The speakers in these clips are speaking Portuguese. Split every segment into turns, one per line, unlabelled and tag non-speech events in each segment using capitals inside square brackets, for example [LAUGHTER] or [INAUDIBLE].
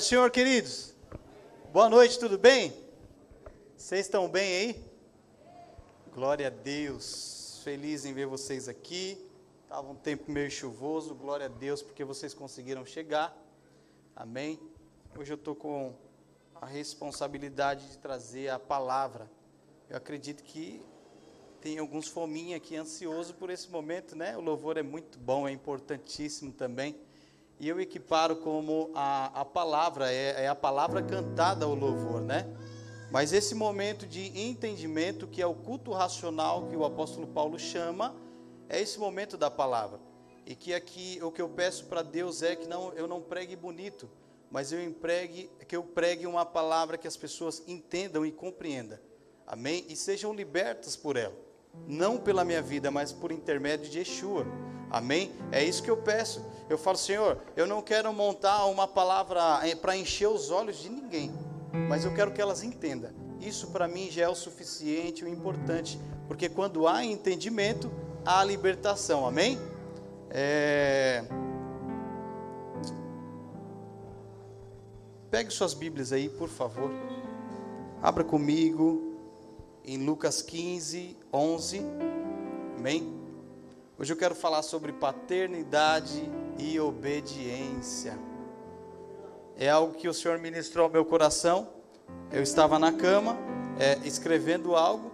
Paz do Senhor, queridos. Boa noite, tudo bem? Vocês estão bem aí? Glória a Deus. Feliz em ver vocês aqui. Estava um tempo meio chuvoso. Glória a Deus porque vocês conseguiram chegar. Amém. Hoje eu estou com a responsabilidade de trazer a palavra. Eu acredito que tem alguns fominha aqui ansioso por esse momento, né? O louvor é muito bom, é importantíssimo também. E eu equiparo como a, a palavra, é, é a palavra cantada ao louvor, né? Mas esse momento de entendimento, que é o culto racional que o apóstolo Paulo chama, é esse momento da palavra. E que aqui o que eu peço para Deus é que não, eu não pregue bonito, mas eu empregue, que eu pregue uma palavra que as pessoas entendam e compreendam. Amém? E sejam libertas por ela. Não pela minha vida, mas por intermédio de Yeshua. Amém? É isso que eu peço. Eu falo, Senhor, eu não quero montar uma palavra eh, para encher os olhos de ninguém, mas eu quero que elas entendam. Isso para mim já é o suficiente, o importante, porque quando há entendimento, há libertação. Amém? É... Pegue suas Bíblias aí, por favor. Abra comigo em Lucas 15, 11. Amém? Hoje eu quero falar sobre paternidade e obediência. É algo que o Senhor ministrou ao meu coração. Eu estava na cama, é, escrevendo algo,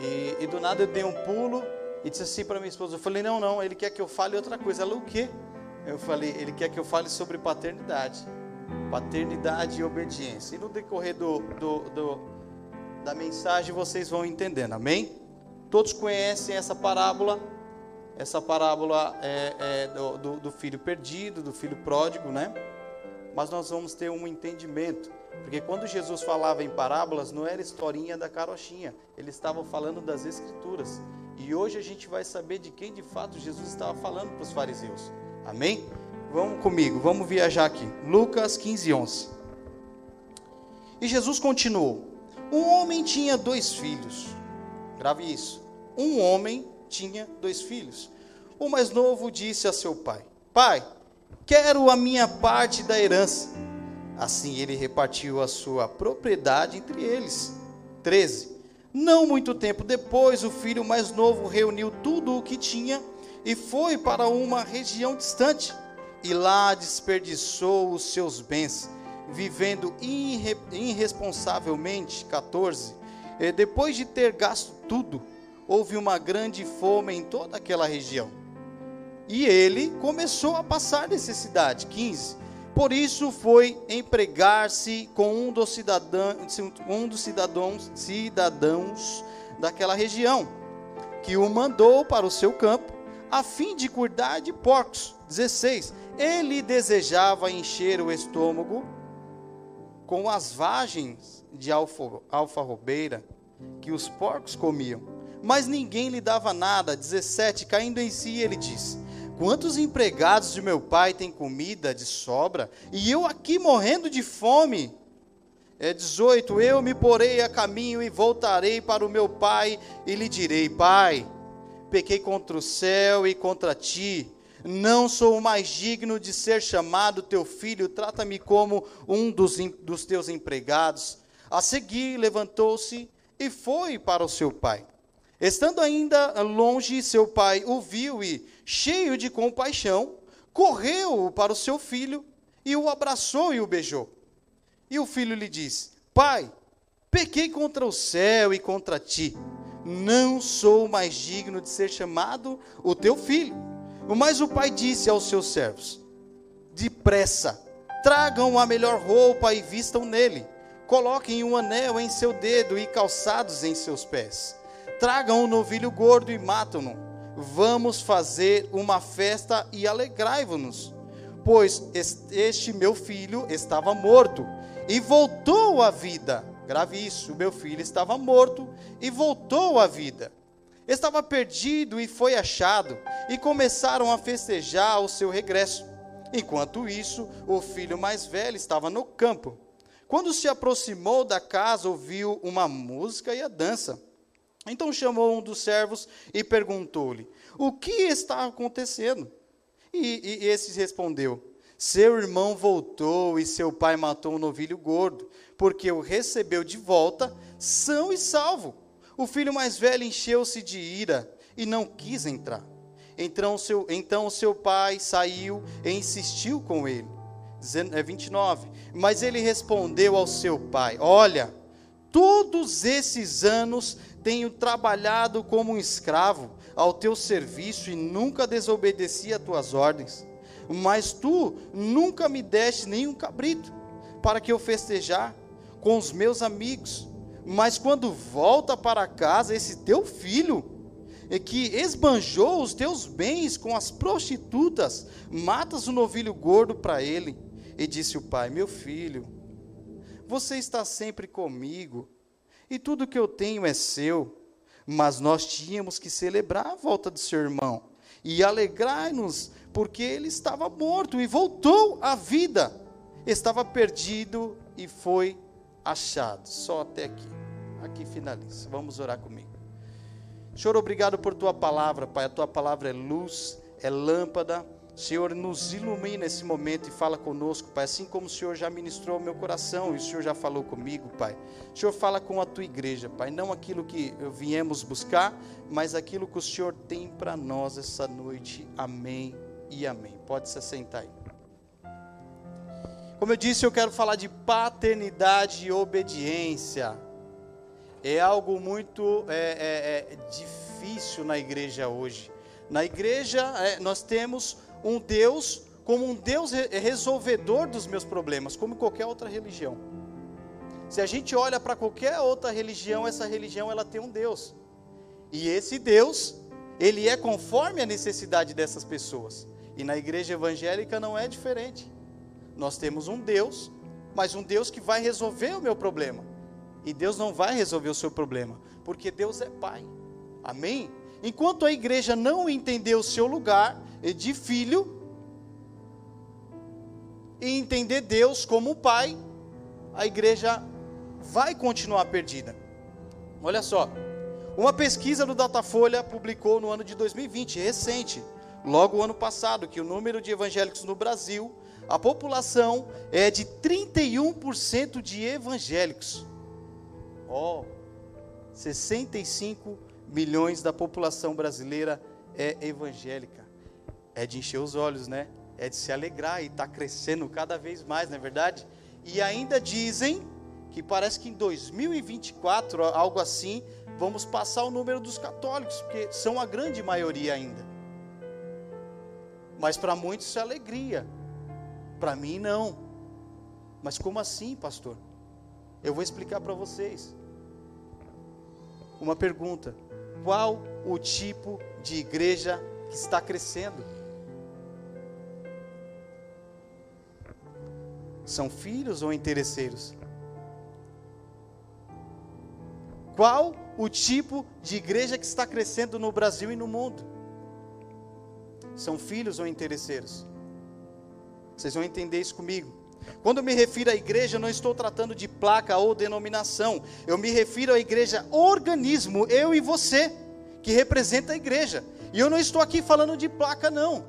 e, e, do nada eu dei um pulo e disse assim para minha esposa: Eu falei, não, não, ele quer que eu fale outra coisa. Ela, o quê? Eu falei, ele quer que eu fale sobre paternidade. Paternidade e obediência. E no decorrer do, do, do da mensagem vocês vão entendendo, amém? Todos conhecem essa parábola essa parábola é, é do, do, do, filho perdido, do filho pródigo, né? Mas nós vamos ter um entendimento, porque quando Jesus falava em parábolas, não era historinha da carochinha, ele estava falando das Escrituras. E hoje a gente vai saber de quem de fato Jesus estava falando para os fariseus. Amém? Vamos comigo, vamos viajar aqui. Lucas 15, 11. E Jesus continuou: Um homem tinha dois filhos. Grave isso. Um homem tinha dois filhos. O mais novo disse a seu pai: Pai, quero a minha parte da herança. Assim ele repartiu a sua propriedade entre eles. 13. Não muito tempo depois, o filho mais novo reuniu tudo o que tinha e foi para uma região distante. E lá desperdiçou os seus bens, vivendo irre irresponsavelmente. 14. E depois de ter gasto tudo, houve uma grande fome em toda aquela região. E ele começou a passar necessidade. 15. Por isso foi empregar-se com um dos, cidadãos, um dos cidadãos, cidadãos daquela região, que o mandou para o seu campo, a fim de cuidar de porcos. 16. Ele desejava encher o estômago com as vagens de alfarrobeira que os porcos comiam mas ninguém lhe dava nada. 17, caindo em si, ele diz: Quantos empregados de meu pai têm comida de sobra, e eu aqui morrendo de fome? É 18, eu me porei a caminho e voltarei para o meu pai e lhe direi: Pai, pequei contra o céu e contra ti. Não sou mais digno de ser chamado teu filho, trata-me como um dos, dos teus empregados. A seguir, levantou-se e foi para o seu pai. Estando ainda longe, seu pai o viu e, cheio de compaixão, correu para o seu filho e o abraçou e o beijou. E o filho lhe disse: Pai, pequei contra o céu e contra ti. Não sou mais digno de ser chamado o teu filho. Mas o pai disse aos seus servos: Depressa, tragam a melhor roupa e vistam nele. Coloquem um anel em seu dedo e calçados em seus pés Tragam um novilho gordo e matam-no. Vamos fazer uma festa e alegrai-vos, pois este meu filho estava morto e voltou à vida. Grave isso: meu filho estava morto e voltou à vida. Estava perdido e foi achado, e começaram a festejar o seu regresso. Enquanto isso, o filho mais velho estava no campo. Quando se aproximou da casa, ouviu uma música e a dança. Então chamou um dos servos e perguntou-lhe: O que está acontecendo? E, e esse respondeu: Seu irmão voltou e seu pai matou um novilho gordo, porque o recebeu de volta, são e salvo. O filho mais velho encheu-se de ira e não quis entrar. Então seu, então seu pai saiu e insistiu com ele. 29. É Mas ele respondeu ao seu pai: Olha, todos esses anos tenho trabalhado como um escravo ao teu serviço e nunca desobedeci a tuas ordens. Mas tu nunca me deste nenhum cabrito para que eu festejar com os meus amigos. Mas quando volta para casa esse teu filho, que esbanjou os teus bens com as prostitutas, matas o novilho gordo para ele. E disse o pai: Meu filho, você está sempre comigo e tudo que eu tenho é seu. Mas nós tínhamos que celebrar a volta do seu irmão e alegrar-nos, porque ele estava morto e voltou à vida. Estava perdido e foi achado. Só até aqui. Aqui finaliza. Vamos orar comigo. Senhor, obrigado por tua palavra, Pai. A tua palavra é luz, é lâmpada Senhor, nos ilumina nesse momento e fala conosco, Pai, assim como o Senhor já ministrou meu coração e o Senhor já falou comigo, Pai. O Senhor fala com a tua igreja, Pai, não aquilo que viemos buscar, mas aquilo que o Senhor tem para nós essa noite. Amém e amém. Pode se assentar aí. Como eu disse, eu quero falar de paternidade e obediência. É algo muito é, é, é difícil na igreja hoje. Na igreja, é, nós temos um Deus como um Deus resolvedor dos meus problemas, como qualquer outra religião. Se a gente olha para qualquer outra religião, essa religião ela tem um Deus. E esse Deus, ele é conforme a necessidade dessas pessoas. E na igreja evangélica não é diferente. Nós temos um Deus, mas um Deus que vai resolver o meu problema. E Deus não vai resolver o seu problema, porque Deus é Pai. Amém? Enquanto a igreja não entender o seu lugar, de filho e entender Deus como pai, a igreja vai continuar perdida. Olha só, uma pesquisa do Datafolha publicou no ano de 2020, recente, logo o ano passado, que o número de evangélicos no Brasil, a população é de 31% de evangélicos. Ó, oh, 65 milhões da população brasileira é evangélica é de encher os olhos, né? É de se alegrar e está crescendo cada vez mais, não é verdade? E ainda dizem que parece que em 2024, algo assim, vamos passar o número dos católicos, porque são a grande maioria ainda. Mas para muitos isso é alegria, para mim não. Mas como assim, pastor? Eu vou explicar para vocês. Uma pergunta: qual o tipo de igreja que está crescendo? São filhos ou interesseiros? Qual o tipo de igreja que está crescendo no Brasil e no mundo? São filhos ou interesseiros? Vocês vão entender isso comigo. Quando eu me refiro à igreja, eu não estou tratando de placa ou denominação. Eu me refiro à igreja organismo, eu e você, que representa a igreja. E eu não estou aqui falando de placa, não.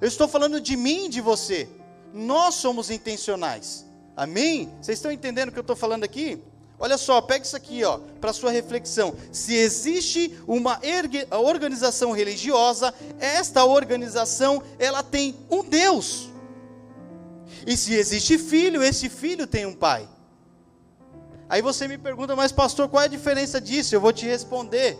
Eu estou falando de mim e de você. Nós somos intencionais. Amém? Vocês estão entendendo o que eu estou falando aqui? Olha só, pega isso aqui, ó, para sua reflexão. Se existe uma organização religiosa, esta organização ela tem um Deus. E se existe filho, esse filho tem um pai. Aí você me pergunta, mas pastor, qual é a diferença disso? Eu vou te responder.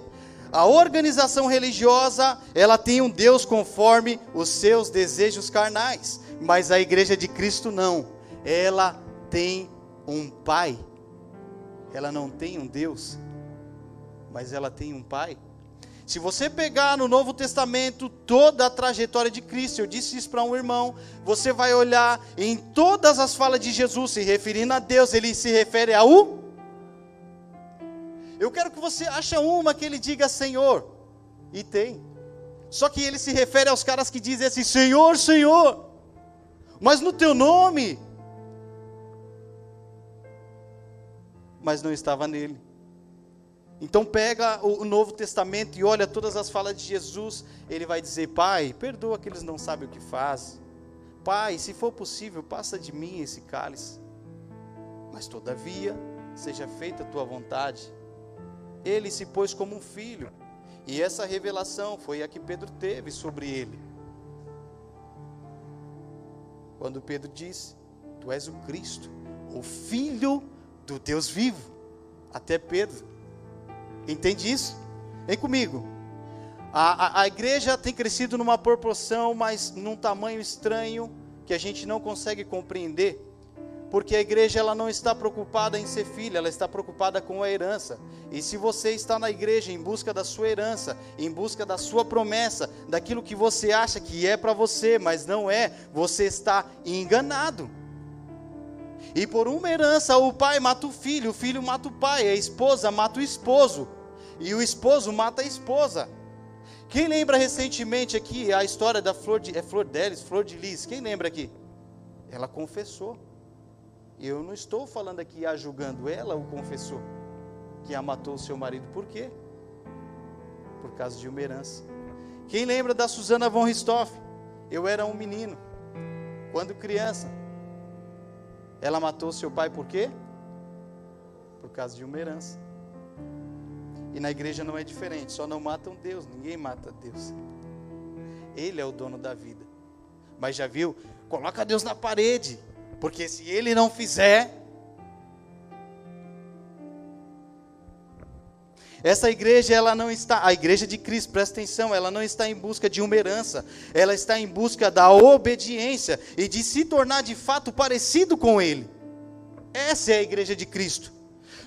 A organização religiosa, ela tem um Deus conforme os seus desejos carnais. Mas a igreja de Cristo não. Ela tem um pai. Ela não tem um Deus, mas ela tem um pai. Se você pegar no Novo Testamento toda a trajetória de Cristo, eu disse isso para um irmão, você vai olhar em todas as falas de Jesus se referindo a Deus, ele se refere a o Eu quero que você ache uma que ele diga Senhor. E tem. Só que ele se refere aos caras que dizem assim: Senhor, Senhor mas no teu nome. Mas não estava nele. Então pega o Novo Testamento e olha todas as falas de Jesus, ele vai dizer: Pai, perdoa que eles não sabem o que fazem. Pai, se for possível, passa de mim esse cálice. Mas todavia, seja feita a tua vontade. Ele se pôs como um filho, e essa revelação foi a que Pedro teve sobre ele. Quando Pedro disse: Tu és o Cristo, o Filho do Deus vivo. Até Pedro. Entende isso? Vem comigo. A, a, a, igreja tem crescido numa proporção, mas num tamanho estranho que a gente não consegue compreender porque a igreja ela não está preocupada em ser filha, ela está preocupada com a herança. E se você está na igreja em busca da sua herança, em busca da sua promessa, daquilo que você acha que é para você, mas não é, você está enganado. E por uma herança, o pai mata o filho, o filho mata o pai, a esposa mata o esposo, e o esposo mata a esposa. Quem lembra recentemente aqui a história da Flor de, é Flor Delis, Flor de Lis? Quem lembra aqui? Ela confessou. Eu não estou falando aqui a julgando, ela o confessou, que a matou o seu marido. Por quê? Por causa de uma herança. Quem lembra da Susana von Ristoff? Eu era um menino, quando criança. Ela matou seu pai por quê? Por causa de uma herança. E na igreja não é diferente, só não matam Deus, ninguém mata Deus. Ele é o dono da vida. Mas já viu? Coloca Deus na parede. Porque se ele não fizer, Essa igreja, ela não está, a igreja de Cristo, presta atenção, ela não está em busca de uma herança, ela está em busca da obediência e de se tornar de fato parecido com Ele. Essa é a igreja de Cristo.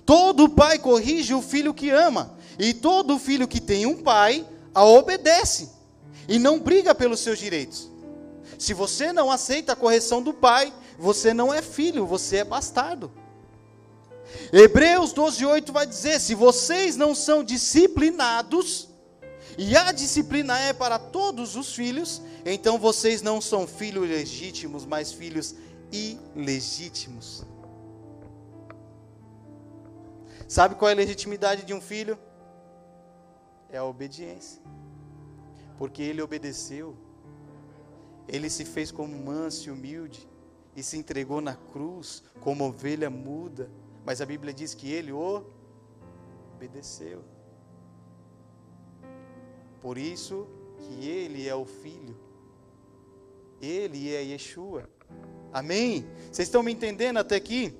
Todo pai corrige o filho que ama, e todo filho que tem um pai a obedece e não briga pelos seus direitos. Se você não aceita a correção do pai, você não é filho, você é bastardo. Hebreus 12:8 vai dizer: se vocês não são disciplinados, e a disciplina é para todos os filhos, então vocês não são filhos legítimos, mas filhos ilegítimos. Sabe qual é a legitimidade de um filho? É a obediência. Porque ele obedeceu. Ele se fez como manso e humilde e se entregou na cruz como ovelha muda, mas a Bíblia diz que ele o obedeceu. Por isso que ele é o filho. Ele é Yeshua. Amém? Vocês estão me entendendo até aqui?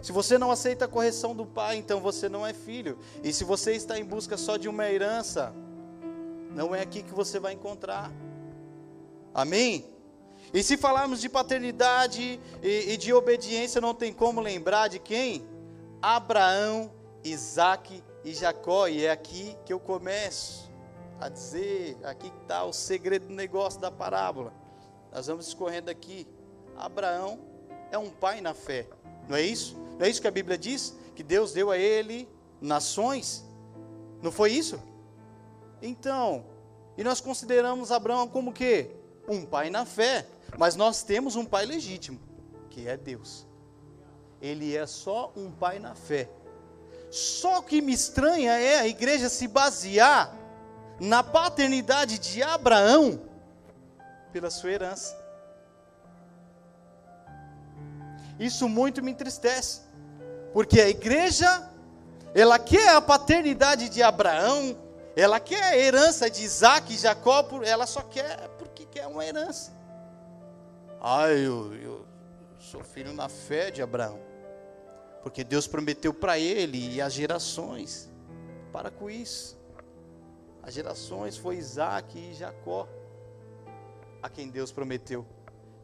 Se você não aceita a correção do pai, então você não é filho. E se você está em busca só de uma herança, não é aqui que você vai encontrar. Amém? E se falarmos de paternidade e, e, de obediência, não tem como lembrar de quem? Abraão, Isaac e Jacó. E é aqui que eu começo a dizer, aqui está o segredo do negócio da parábola. Nós vamos escorrendo aqui. Abraão é um pai na fé, não é isso? Não é isso que a Bíblia diz? Que Deus deu a ele nações? Não foi isso? Então, e nós consideramos Abraão como que? Um pai na fé. Mas nós temos um pai legítimo, que é Deus. Ele é só um pai na fé. Só que me estranha é a igreja se basear na paternidade de Abraão pela sua herança. Isso muito me entristece, porque a igreja, ela quer a paternidade de Abraão, ela quer a herança de Isaac e Jacó, ela só quer porque quer uma herança. Ah, eu, eu sou filho na fé de Abraão. Porque Deus prometeu para ele e as gerações. Para com isso. As gerações foi Isaac e Jacó a quem Deus prometeu.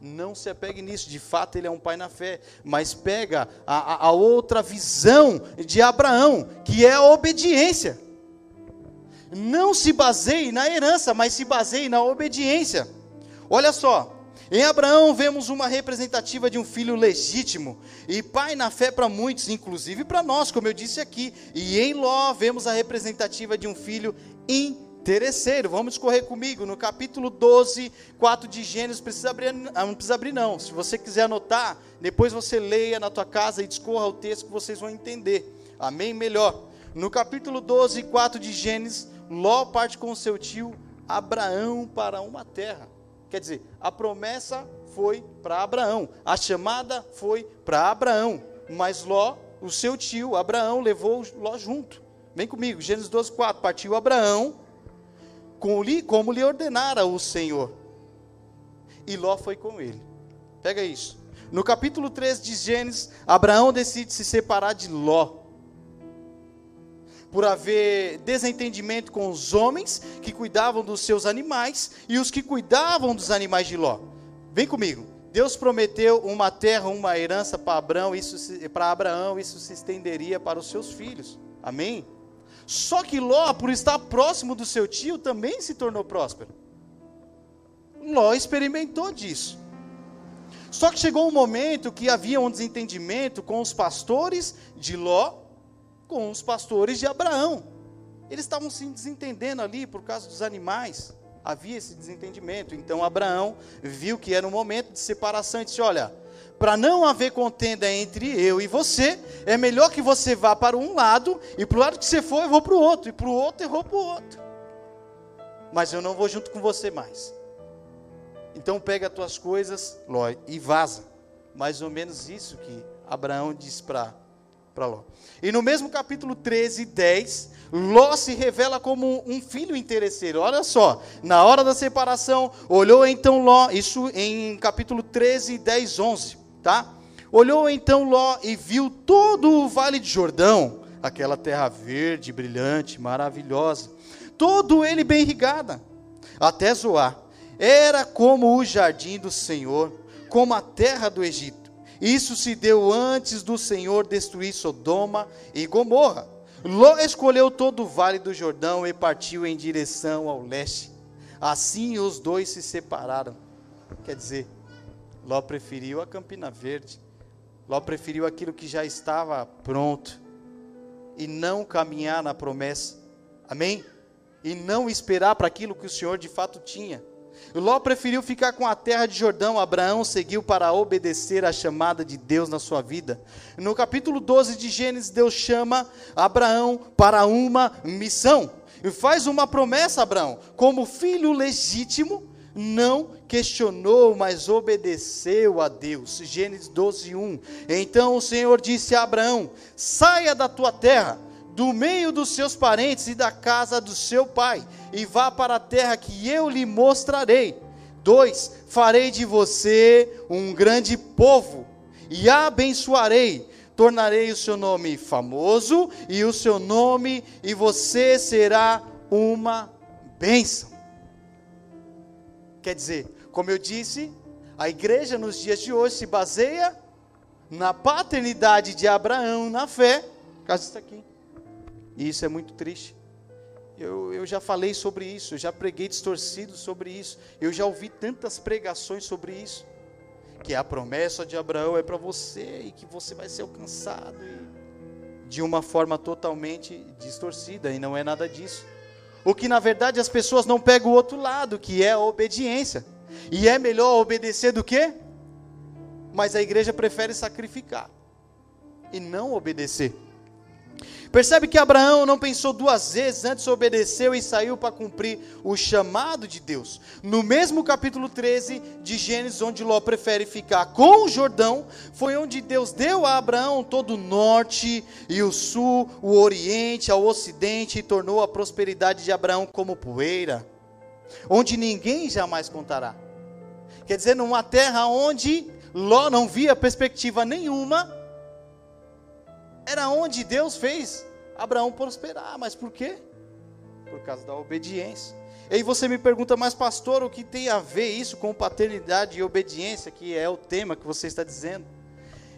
Não se apegue nisso, de fato ele é um pai na fé, mas pega a, a, outra visão de Abraão, que é a obediência. Não se baseie na herança, mas se baseie na obediência. Olha só, em Abraão vemos uma representativa de um filho legítimo e pai na fé para muitos, inclusive para nós, como eu disse aqui. E em Ló vemos a representativa de um filho interesseiro. Vamos correr comigo no capítulo 12, 4 de Gênesis. Precisa abrir, não precisa abrir não. Se você quiser anotar, depois você leia na tua casa e discorra o texto que vocês vão entender. Amém? Melhor. No capítulo 12, 4 de Gênesis, Ló parte com seu tio Abraão para uma terra. Quer dizer, a promessa foi para Abraão, a chamada foi para Abraão, mas Ló, o seu tio Abraão, levou Ló junto. Vem comigo, Gênesis 12, 4. Partiu Abraão, como lhe ordenara o Senhor, e Ló foi com ele. Pega isso. No capítulo 3 de Gênesis, Abraão decide se separar de Ló. Por haver desentendimento com os homens que cuidavam dos seus animais e os que cuidavam dos animais de Ló. Vem comigo. Deus prometeu uma terra, uma herança para Abraão, isso para Abraão, isso se estenderia para os seus filhos. Amém? Só que Ló, por estar próximo do seu tio, também se tornou próspero. Ló experimentou disso. Só que chegou um momento que havia um desentendimento com os pastores de Ló, com os pastores de Abraão. Eles estavam se desentendendo ali por causa dos animais havia esse desentendimento. Então Abraão viu que era um momento de separação e disse: Olha, para não haver contenda entre eu e você, é melhor que você vá para um lado, e para o lado que você for, eu vou para o outro, e para o outro, eu vou para o outro. Mas eu não vou junto com você mais. Então pega as tuas coisas, Ló, e vaza. Mais ou menos isso que Abraão diz para Ló. E no mesmo capítulo 13, 10, Ló se revela como um filho interesseiro. Olha só, na hora da separação, olhou então Ló, isso em capítulo 13, 10, 11, tá? Olhou então Ló e viu todo o vale de Jordão, aquela terra verde, brilhante, maravilhosa, todo ele bem irrigada, até Zoar. Era como o jardim do Senhor, como a terra do Egito. Isso se deu antes do Senhor destruir Sodoma e Gomorra. Ló escolheu todo o vale do Jordão e partiu em direção ao leste. Assim os dois se separaram. Quer dizer, Ló preferiu a Campina Verde. Ló preferiu aquilo que já estava pronto e não caminhar na promessa. Amém? E não esperar para aquilo que o Senhor de fato tinha. Ló preferiu ficar com a terra de Jordão, Abraão seguiu para obedecer à chamada de Deus na sua vida. No capítulo 12 de Gênesis, Deus chama Abraão para uma missão. E faz uma promessa, Abraão, como filho legítimo, não questionou, mas obedeceu a Deus. Gênesis 12, 1. Então o Senhor disse a Abraão: saia da tua terra do meio dos seus parentes e da casa do seu pai, e vá para a terra que eu lhe mostrarei. 2. Farei de você um grande povo, e abençoarei. Tornarei o seu nome famoso, e o seu nome, e você será uma bênção. Quer dizer, como eu disse, a igreja nos dias de hoje se baseia na paternidade de Abraão na fé, caso isso aqui e isso é muito triste. Eu, eu já falei sobre isso, eu já preguei distorcido sobre isso, eu já ouvi tantas pregações sobre isso. Que a promessa de Abraão é para você e que você vai ser alcançado de uma forma totalmente distorcida, e não é nada disso. O que na verdade as pessoas não pegam o outro lado, que é a obediência. E é melhor obedecer do que? Mas a igreja prefere sacrificar e não obedecer. Percebe que Abraão não pensou duas vezes, antes obedeceu e saiu para cumprir o chamado de Deus. No mesmo capítulo 13 de Gênesis, onde Ló prefere ficar com o Jordão, foi onde Deus deu a Abraão todo o norte e o sul, o oriente, ao ocidente, e tornou a prosperidade de Abraão como poeira, onde ninguém jamais contará. Quer dizer, numa terra onde Ló não via perspectiva nenhuma, era onde Deus fez Abraão prosperar. Mas por quê? Por causa da obediência. E aí você me pergunta, mas pastor, o que tem a ver isso com paternidade e obediência, que é o tema que você está dizendo?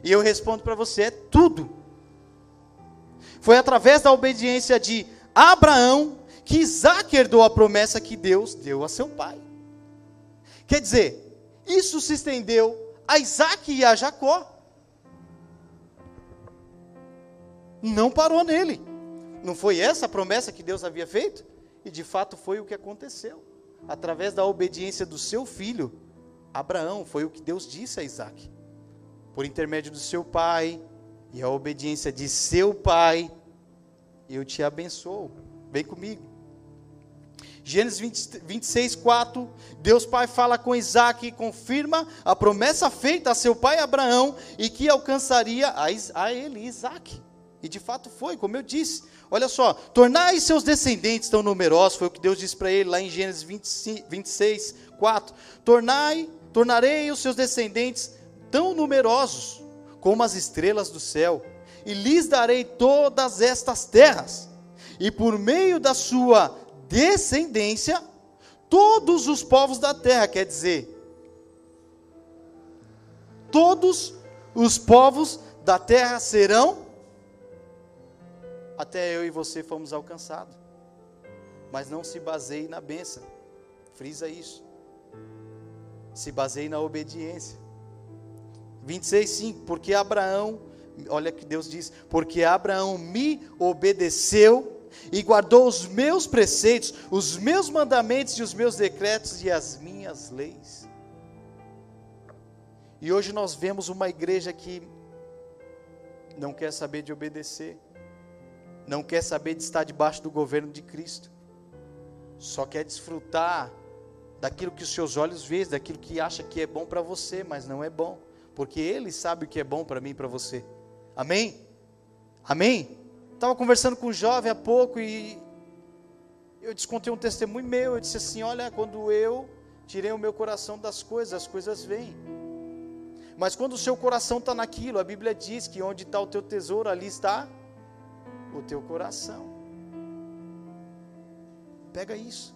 E eu respondo para você: é tudo. Foi através da obediência de Abraão que Isaac herdou a promessa que Deus deu a seu pai. Quer dizer, isso se estendeu a Isaac e a Jacó. Não parou nele. Não foi essa a promessa que Deus havia feito? E de fato foi o que aconteceu. Através da obediência do seu filho, Abraão, foi o que Deus disse a Isaac. Por intermédio do seu pai e a obediência de seu pai, eu te abençoo. Vem comigo. Gênesis 20, 26, 4, Deus Pai fala com Isaac e confirma a promessa feita a seu pai Abraão e que alcançaria a ele, Isaac. E de fato foi, como eu disse. Olha só, tornai seus descendentes tão numerosos, foi o que Deus disse para ele lá em Gênesis 25, 26, 4. Tornai, tornarei os seus descendentes tão numerosos como as estrelas do céu, e lhes darei todas estas terras, e por meio da sua descendência, todos os povos da terra, quer dizer, todos os povos da terra serão, até eu e você fomos alcançados. Mas não se baseie na bênção, frisa isso. Se baseie na obediência. 26, 5, porque Abraão, olha que Deus diz, porque Abraão me obedeceu e guardou os meus preceitos, os meus mandamentos e os meus decretos e as minhas leis. E hoje nós vemos uma igreja que não quer saber de obedecer, não quer saber de estar debaixo do governo de Cristo, só quer desfrutar daquilo que os seus olhos veem, daquilo que acha que é bom para você, mas não é bom, porque Ele sabe o que é bom para mim e para você. Amém? Amém? Estava conversando com um jovem há pouco e eu descontei um testemunho meu. Eu disse assim: Olha, quando eu tirei o meu coração das coisas, as coisas vêm. Mas quando o seu coração está naquilo, a Bíblia diz que onde está o teu tesouro, ali está o teu coração. Pega isso.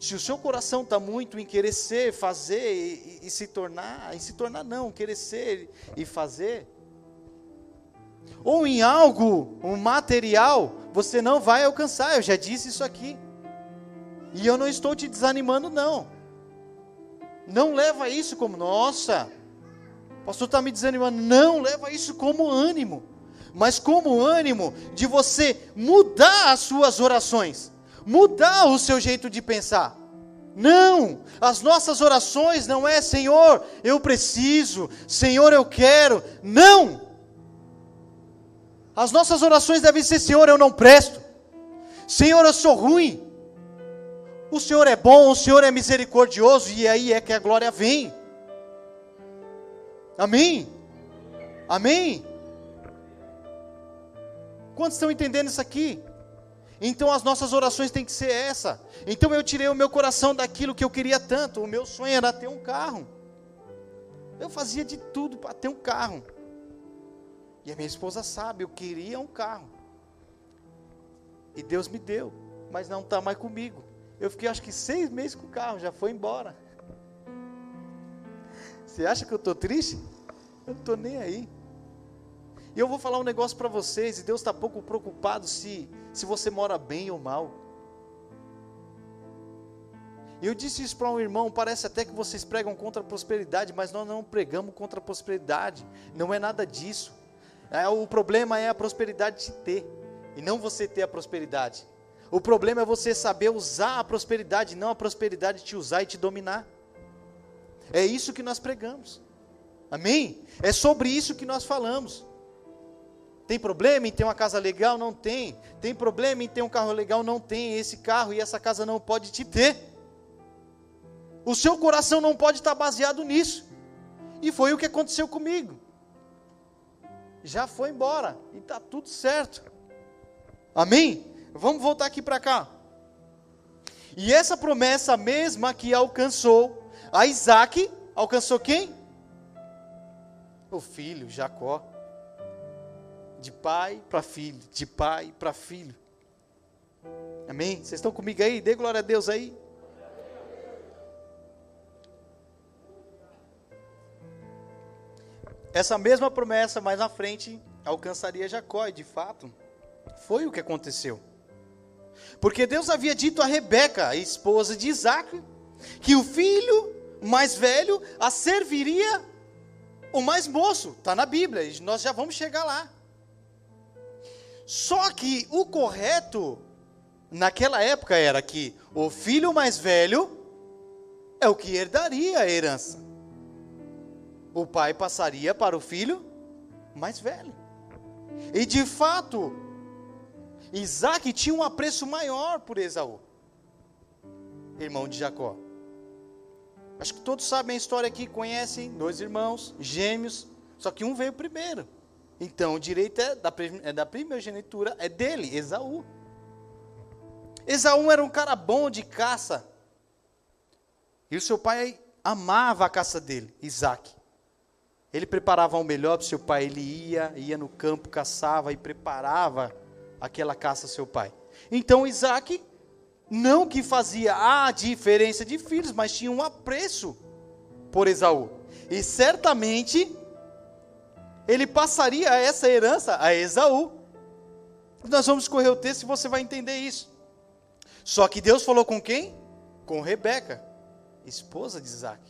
Se o seu coração está muito em querer ser, fazer e, e, e se tornar, em se tornar não, querer ser e fazer, ou em algo, um material, você não vai alcançar. Eu já disse isso aqui. E eu não estou te desanimando, não. Não leva isso como, nossa, o pastor está me desanimando. Não, leva isso como ânimo. Mas como ânimo de você mudar as suas orações, mudar o seu jeito de pensar. Não, as nossas orações não é Senhor, eu preciso, Senhor, eu quero. Não, as nossas orações devem ser: Senhor, eu não presto. Senhor, eu sou ruim. O Senhor é bom, o Senhor é misericordioso, e aí é que a glória vem. Amém? Amém? Quantos estão entendendo isso aqui? Então as nossas orações têm que ser essa. Então eu tirei o meu coração daquilo que eu queria tanto. O meu sonho era ter um carro. Eu fazia de tudo para ter um carro. E a minha esposa sabe, eu queria um carro. E Deus me deu, mas não está mais comigo. Eu fiquei acho que seis meses com o carro, já foi embora. Você acha que eu estou triste? Eu não estou nem aí. E eu vou falar um negócio para vocês, e Deus está pouco preocupado se, se você mora bem ou mal. Eu disse isso para um irmão, parece até que vocês pregam contra a prosperidade, mas nós não pregamos contra a prosperidade, não é nada disso. É, o problema é a prosperidade te ter, e não você ter a prosperidade. O problema é você saber usar a prosperidade, não a prosperidade te usar e te dominar. É isso que nós pregamos. Amém? É sobre isso que nós falamos. Tem problema em ter uma casa legal? Não tem. Tem problema em ter um carro legal? Não tem. Esse carro e essa casa não pode te ter. O seu coração não pode estar baseado nisso. E foi o que aconteceu comigo já foi embora e está tudo certo. Amém? Vamos voltar aqui para cá. E essa promessa mesma que alcançou a Isaac, alcançou quem? O filho, Jacó. De pai para filho, de pai para filho. Amém? Vocês estão comigo aí? Dê glória a Deus aí. Essa mesma promessa mais na frente alcançaria Jacó, e de fato, foi o que aconteceu. Porque Deus havia dito a Rebeca, a esposa de Isaac, que o filho mais velho a serviria o mais moço. Está na Bíblia, e nós já vamos chegar lá. Só que o correto naquela época era que o filho mais velho é o que herdaria a herança o pai passaria para o filho mais velho. E de fato, Isaac tinha um apreço maior por Esaú. irmão de Jacó. Acho que todos sabem a história aqui, conhecem dois irmãos, gêmeos, só que um veio primeiro. Então o direito é da, é da primogenitura, é dele, Esaú. Esaú era um cara bom de caça. E o seu pai amava a caça dele, Isaac. Ele preparava o melhor para o seu pai. Ele ia, ia no campo, caçava e preparava aquela caça ao seu pai. Então Isaac, não que fazia a diferença de filhos, mas tinha um apreço por Esaú. E certamente ele passaria essa herança a Esaú. Nós vamos correr o texto e você vai entender isso. Só que Deus falou com quem? Com Rebeca, esposa de Isaac.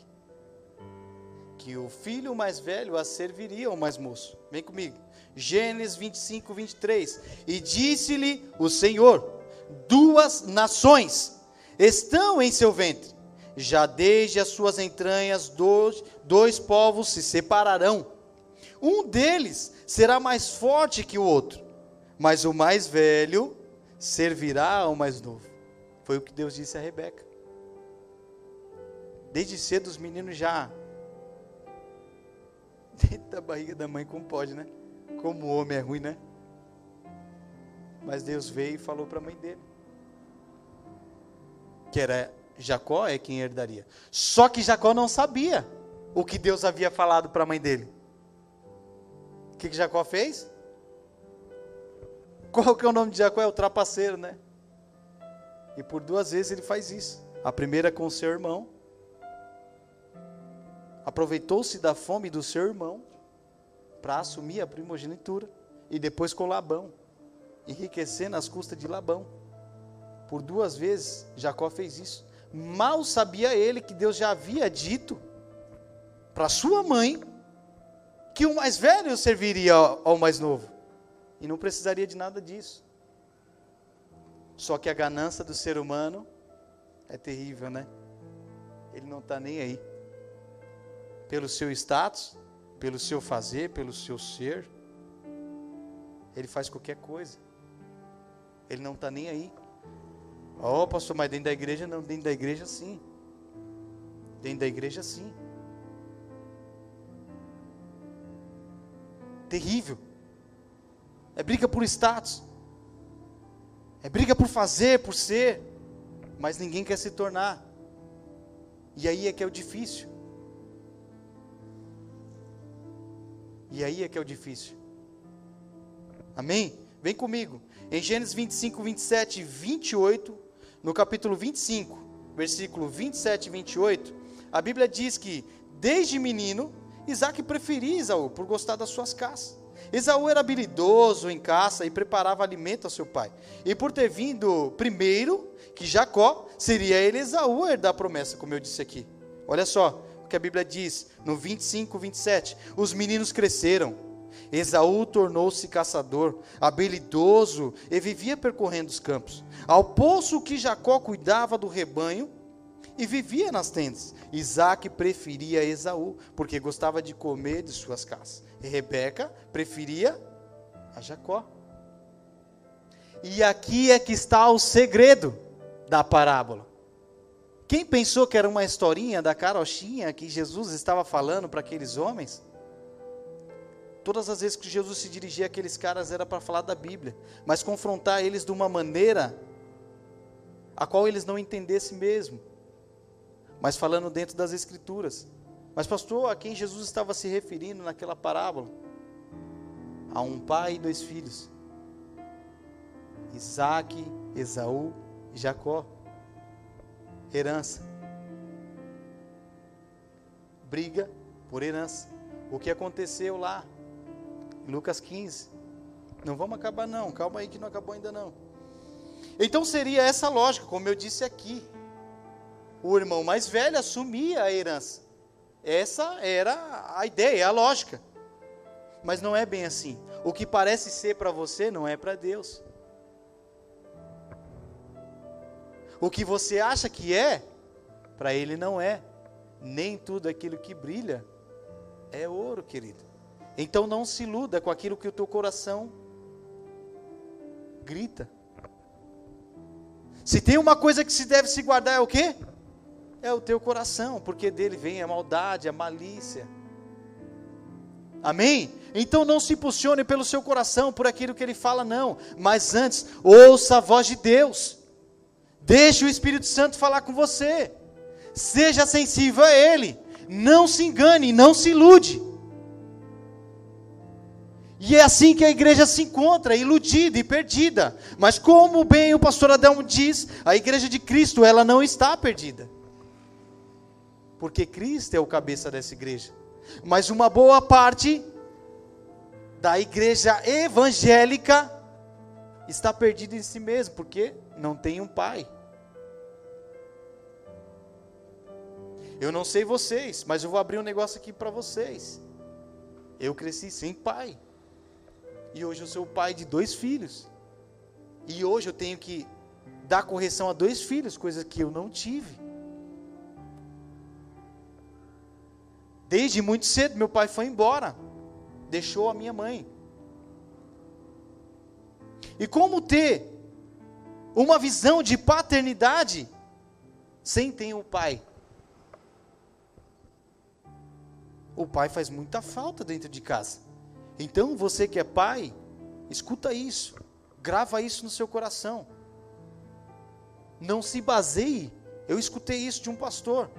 Que o filho mais velho a serviria ao mais moço. Vem comigo. Gênesis 25, 23. E disse-lhe o Senhor: Duas nações estão em seu ventre, já desde as suas entranhas dois, dois povos se separarão um deles será mais forte que o outro, mas o mais velho servirá ao mais novo. Foi o que Deus disse a Rebeca. Desde cedo os meninos já [LAUGHS] dentro da barriga da mãe como pode, né? Como o homem é ruim, né? Mas Deus veio e falou para a mãe dele que era Jacó é quem herdaria. Só que Jacó não sabia o que Deus havia falado para a mãe dele. Que, que Jacó fez? Qual que é o nome de Jacó? É o trapaceiro, né? E por duas vezes ele faz isso. A primeira com o seu irmão. Aproveitou-se da fome do seu irmão para assumir a primogenitura. E depois com Labão, enriquecendo as custas de Labão. Por duas vezes Jacó fez isso. Mal sabia ele que Deus já havia dito para sua mãe que o mais velho serviria ao mais novo. E não precisaria de nada disso. Só que a ganância do ser humano é terrível, né? Ele não está nem aí. Pelo seu status, pelo seu fazer, pelo seu ser, ele faz qualquer coisa. Ele não está nem aí. Oh, pastor, mas dentro da igreja não, dentro da igreja sim. Dentro da igreja sim. Terrível. É briga por status. É briga por fazer, por ser. Mas ninguém quer se tornar. E aí é que é o difícil. E aí é que é o difícil. Amém? Vem comigo. Em Gênesis 25, 27 e 28, no capítulo 25, versículo 27 e 28, a Bíblia diz que desde menino Isaac preferia Esaú por gostar das suas caças. Esaú era habilidoso em caça e preparava alimento a seu pai. E por ter vindo primeiro que Jacó, seria ele Esaú a herdar a promessa, como eu disse aqui. Olha só o que a Bíblia diz no 25, 27. Os meninos cresceram. Esaú tornou-se caçador, habilidoso e vivia percorrendo os campos. Ao poço que Jacó cuidava do rebanho, e vivia nas tendas. Isaac preferia Esaú, porque gostava de comer de suas caças. E Rebeca preferia a Jacó. E aqui é que está o segredo da parábola. Quem pensou que era uma historinha da carochinha que Jesus estava falando para aqueles homens? Todas as vezes que Jesus se dirigia àqueles caras era para falar da Bíblia, mas confrontar eles de uma maneira a qual eles não entendessem mesmo mas falando dentro das Escrituras. Mas, pastor, a quem Jesus estava se referindo naquela parábola? A um pai e dois filhos: Isaac, Esaú e Jacó. Herança. Briga por herança. O que aconteceu lá? Em Lucas 15. Não vamos acabar, não. Calma aí que não acabou ainda não. Então seria essa lógica, como eu disse aqui o irmão mais velho assumia a herança. Essa era a ideia, a lógica. Mas não é bem assim. O que parece ser para você não é para Deus. O que você acha que é, para Ele não é. Nem tudo aquilo que brilha é ouro, querido. Então não se iluda com aquilo que o teu coração grita. Se tem uma coisa que se deve se guardar é o quê? É o teu coração, porque dele vem a maldade, a malícia. Amém? Então não se impulsione pelo seu coração, por aquilo que ele fala, não. Mas antes, ouça a voz de Deus. Deixe o Espírito Santo falar com você. Seja sensível a Ele. Não se engane, não se ilude. E é assim que a igreja se encontra, iludida e perdida. Mas como bem o pastor Adão diz, a igreja de Cristo, ela não está perdida. Porque Cristo é o cabeça dessa igreja. Mas uma boa parte da igreja evangélica está perdida em si mesmo, porque não tem um pai. Eu não sei vocês, mas eu vou abrir um negócio aqui para vocês. Eu cresci sem pai. E hoje eu sou o pai de dois filhos. E hoje eu tenho que dar correção a dois filhos, coisa que eu não tive. Desde muito cedo, meu pai foi embora, deixou a minha mãe. E como ter uma visão de paternidade sem ter um pai? O pai faz muita falta dentro de casa. Então, você que é pai, escuta isso, grava isso no seu coração. Não se baseie, eu escutei isso de um pastor.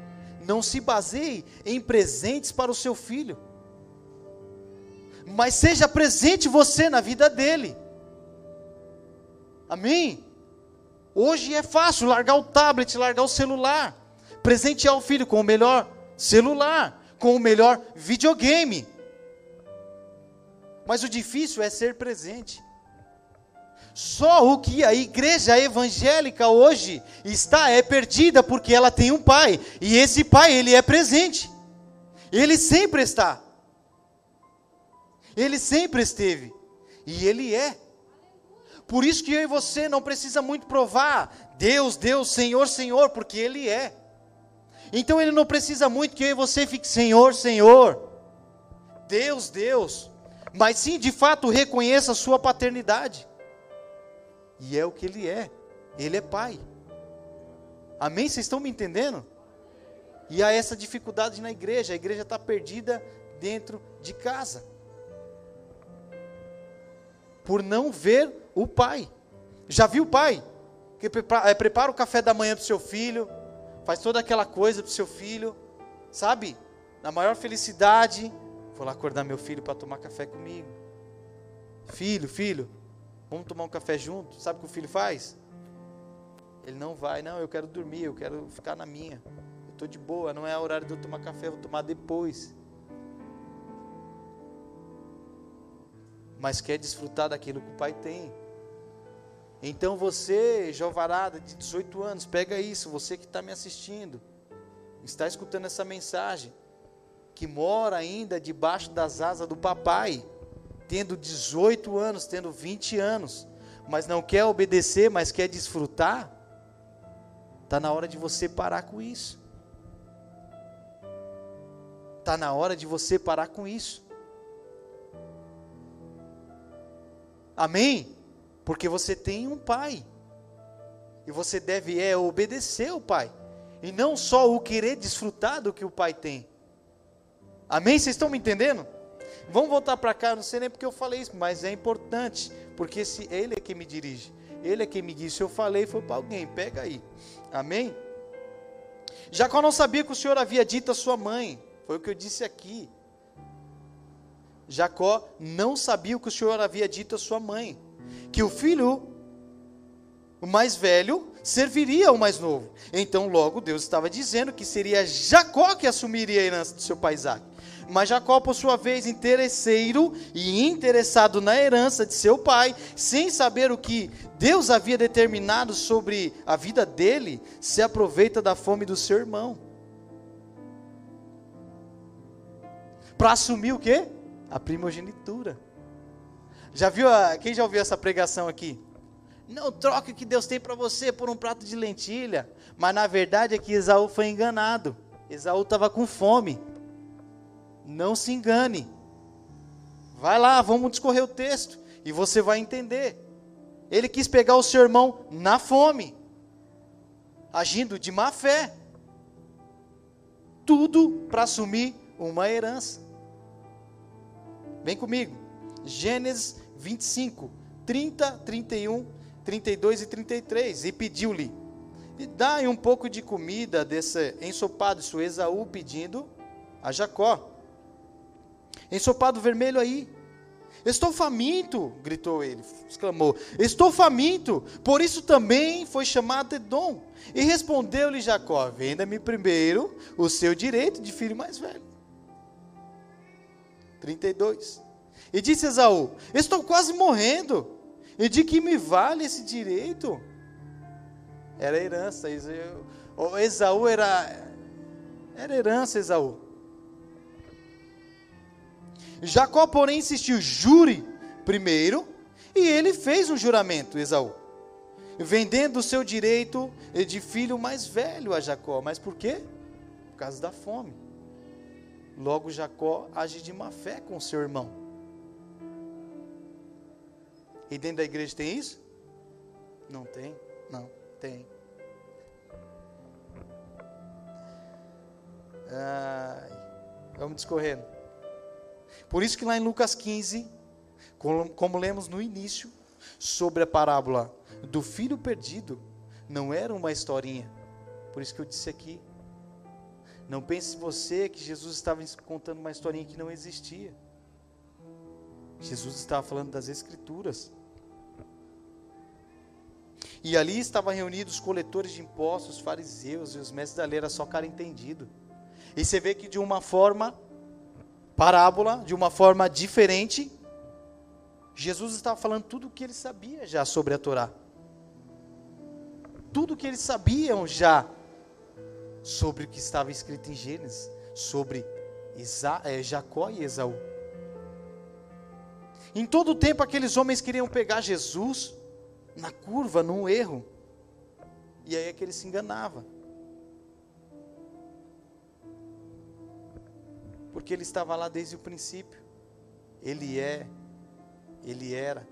Não se baseie em presentes para o seu filho, mas seja presente você na vida dele. Amém? Hoje é fácil largar o tablet, largar o celular, presentear o filho com o melhor celular, com o melhor videogame. Mas o difícil é ser presente. Só o que a igreja evangélica hoje está é perdida porque ela tem um pai, e esse pai ele é presente. Ele sempre está. Ele sempre esteve e ele é. Por isso que eu e você não precisa muito provar Deus, Deus, Senhor, Senhor, porque ele é. Então ele não precisa muito que eu e você fique Senhor, Senhor. Deus, Deus mas sim de fato reconheça a sua paternidade. E é o que ele é. Ele é pai. Amém? Vocês estão me entendendo? E há essa dificuldade na igreja. A igreja está perdida dentro de casa. Por não ver o pai. Já viu o pai? Que prepara, prepara o café da manhã para o seu filho. Faz toda aquela coisa para o seu filho. Sabe? Na maior felicidade Vou lá acordar meu filho para tomar café comigo. Filho, filho, vamos tomar um café junto? Sabe o que o filho faz? Ele não vai, não, eu quero dormir, eu quero ficar na minha. Eu estou de boa, não é horário de eu tomar café, eu vou tomar depois. Mas quer desfrutar daquilo que o pai tem. Então você, jovarada de 18 anos, pega isso, você que está me assistindo, está escutando essa mensagem que mora ainda debaixo das asas do papai, tendo 18 anos, tendo 20 anos, mas não quer obedecer, mas quer desfrutar, está na hora de você parar com isso. Está na hora de você parar com isso. Amém? Porque você tem um pai. E você deve é obedecer o pai. E não só o querer desfrutar do que o pai tem. Amém? Vocês estão me entendendo? Vamos voltar para cá, não sei nem porque eu falei isso, mas é importante, porque se ele é quem me dirige, ele é quem me guia. Se eu falei, foi para alguém, pega aí. Amém? Jacó não sabia que o Senhor havia dito à sua mãe, foi o que eu disse aqui. Jacó não sabia o que o Senhor havia dito à sua mãe, que o filho, o mais velho, serviria ao mais novo. Então, logo, Deus estava dizendo que seria Jacó que assumiria a herança do seu pai Isaac. Mas Jacó, por sua vez, interesseiro e interessado na herança de seu pai, sem saber o que Deus havia determinado sobre a vida dele, se aproveita da fome do seu irmão. Para assumir o quê? A primogenitura. Já viu a, quem já ouviu essa pregação aqui? Não troque o que Deus tem para você por um prato de lentilha. Mas na verdade é que Esaú foi enganado. Esaú estava com fome. Não se engane. Vai lá, vamos discorrer o texto e você vai entender. Ele quis pegar o seu irmão na fome. agindo de má fé. Tudo para assumir uma herança. Vem comigo. Gênesis 25, 30, 31, 32 e 33. E pediu-lhe: Dai um pouco de comida desse ensopado. Isso Esaú pedindo a Jacó. Ensopado vermelho aí. Estou faminto, gritou ele, exclamou. Estou faminto, por isso também foi chamado Edom. E respondeu-lhe Jacó: Venda-me primeiro o seu direito de filho mais velho. 32. E disse Esaú: Estou quase morrendo. E de que me vale esse direito? Era herança. Esaú era, era herança, Esaú. Jacó, porém, insistiu: jure primeiro. E ele fez um juramento, Esaú, vendendo o seu direito de filho mais velho a Jacó. Mas por quê? Por causa da fome. Logo, Jacó age de má fé com seu irmão. E dentro da igreja tem isso? Não tem? Não, tem. Ai, vamos discorrendo. Por isso que lá em Lucas 15, como, lemos no início, sobre a parábola do filho perdido, não era uma historinha. Por isso que eu disse aqui. Não pense você que Jesus estava contando uma historinha que não existia. Jesus estava falando das Escrituras. E ali estavam reunidos os coletores de impostos, os fariseus e os mestres da lei, era só cara entendido. E você vê que de uma forma parábola, de uma forma diferente, Jesus estava falando tudo o que ele sabia já sobre a Torá. Tudo o que eles sabiam já sobre o que estava escrito em Gênesis, sobre Isa, é, Jacó e Esaú. Em todo o tempo, aqueles homens queriam pegar Jesus na curva, num erro. E aí é que ele se enganava. Porque ele estava lá desde o princípio. Ele é, ele era.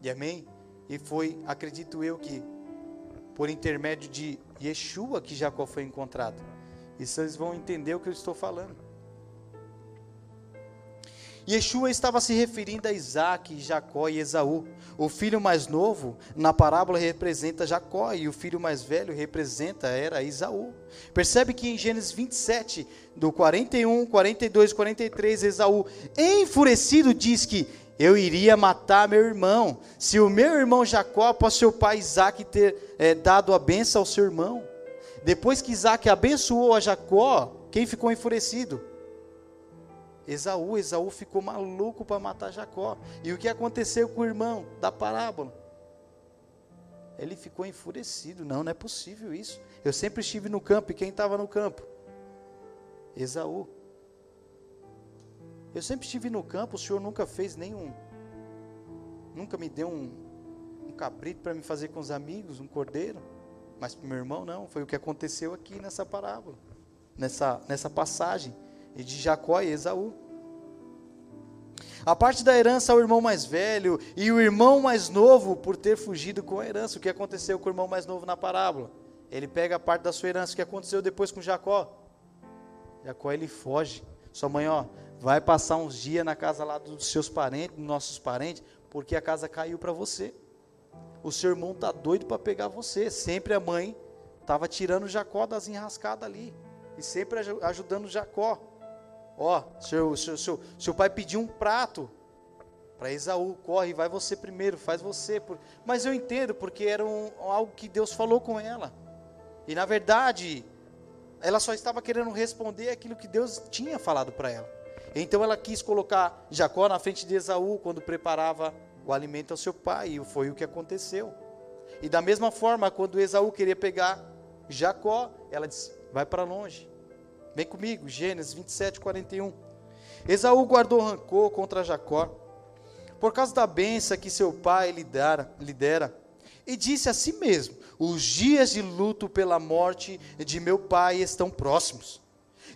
E amém? E foi, acredito eu, que por intermédio de Yeshua que Jacó foi encontrado. E vocês vão entender o que eu estou falando. Yeshua estava se referindo a Isaac, Jacó e Esaú. O filho mais novo, na parábola, representa Jacó e o filho mais velho representa, era Esaú. Percebe que em Gênesis 27, do 41, 42 e 43, Esaú, enfurecido, diz que eu iria matar meu irmão. Se o meu irmão Jacó, após seu pai Isaac ter é, dado a benção ao seu irmão. Depois que Isaac abençoou a Jacó, quem ficou enfurecido? Esaú, Esaú ficou maluco para matar Jacó. E o que aconteceu com o irmão da parábola? Ele ficou enfurecido. Não, não é possível isso. Eu sempre estive no campo. E quem estava no campo? Esaú. Eu sempre estive no campo. O Senhor nunca fez nenhum. Nunca me deu um, um cabrito para me fazer com os amigos, um cordeiro. Mas para meu irmão, não. Foi o que aconteceu aqui nessa parábola. Nessa, nessa passagem e de Jacó e Esaú. A parte da herança ao irmão mais velho e o irmão mais novo por ter fugido com a herança. O que aconteceu com o irmão mais novo na parábola? Ele pega a parte da sua herança. O que aconteceu depois com Jacó? Jacó ele foge. Sua mãe, ó, vai passar uns dias na casa lá dos seus parentes, dos nossos parentes, porque a casa caiu para você. O seu irmão tá doido para pegar você. Sempre a mãe estava tirando Jacó das enrascadas ali e sempre ajudando Jacó. Ó, seu, seu, seu, seu pai pediu um prato para Esaú, corre, vai você primeiro, faz você. Por... Mas eu entendo, porque era um, algo que Deus falou com ela. E na verdade, ela só estava querendo responder aquilo que Deus tinha falado para ela. Então ela quis colocar Jacó na frente de Esaú quando preparava o alimento ao seu pai, e foi o que aconteceu. E da mesma forma, quando Esaú queria pegar Jacó, ela disse: vai para longe. Vem comigo, Gênesis 27, 41. Esaú guardou rancor contra Jacó, por causa da benção que seu pai lhe dera, lhe dera, e disse a si mesmo: Os dias de luto pela morte de meu pai estão próximos.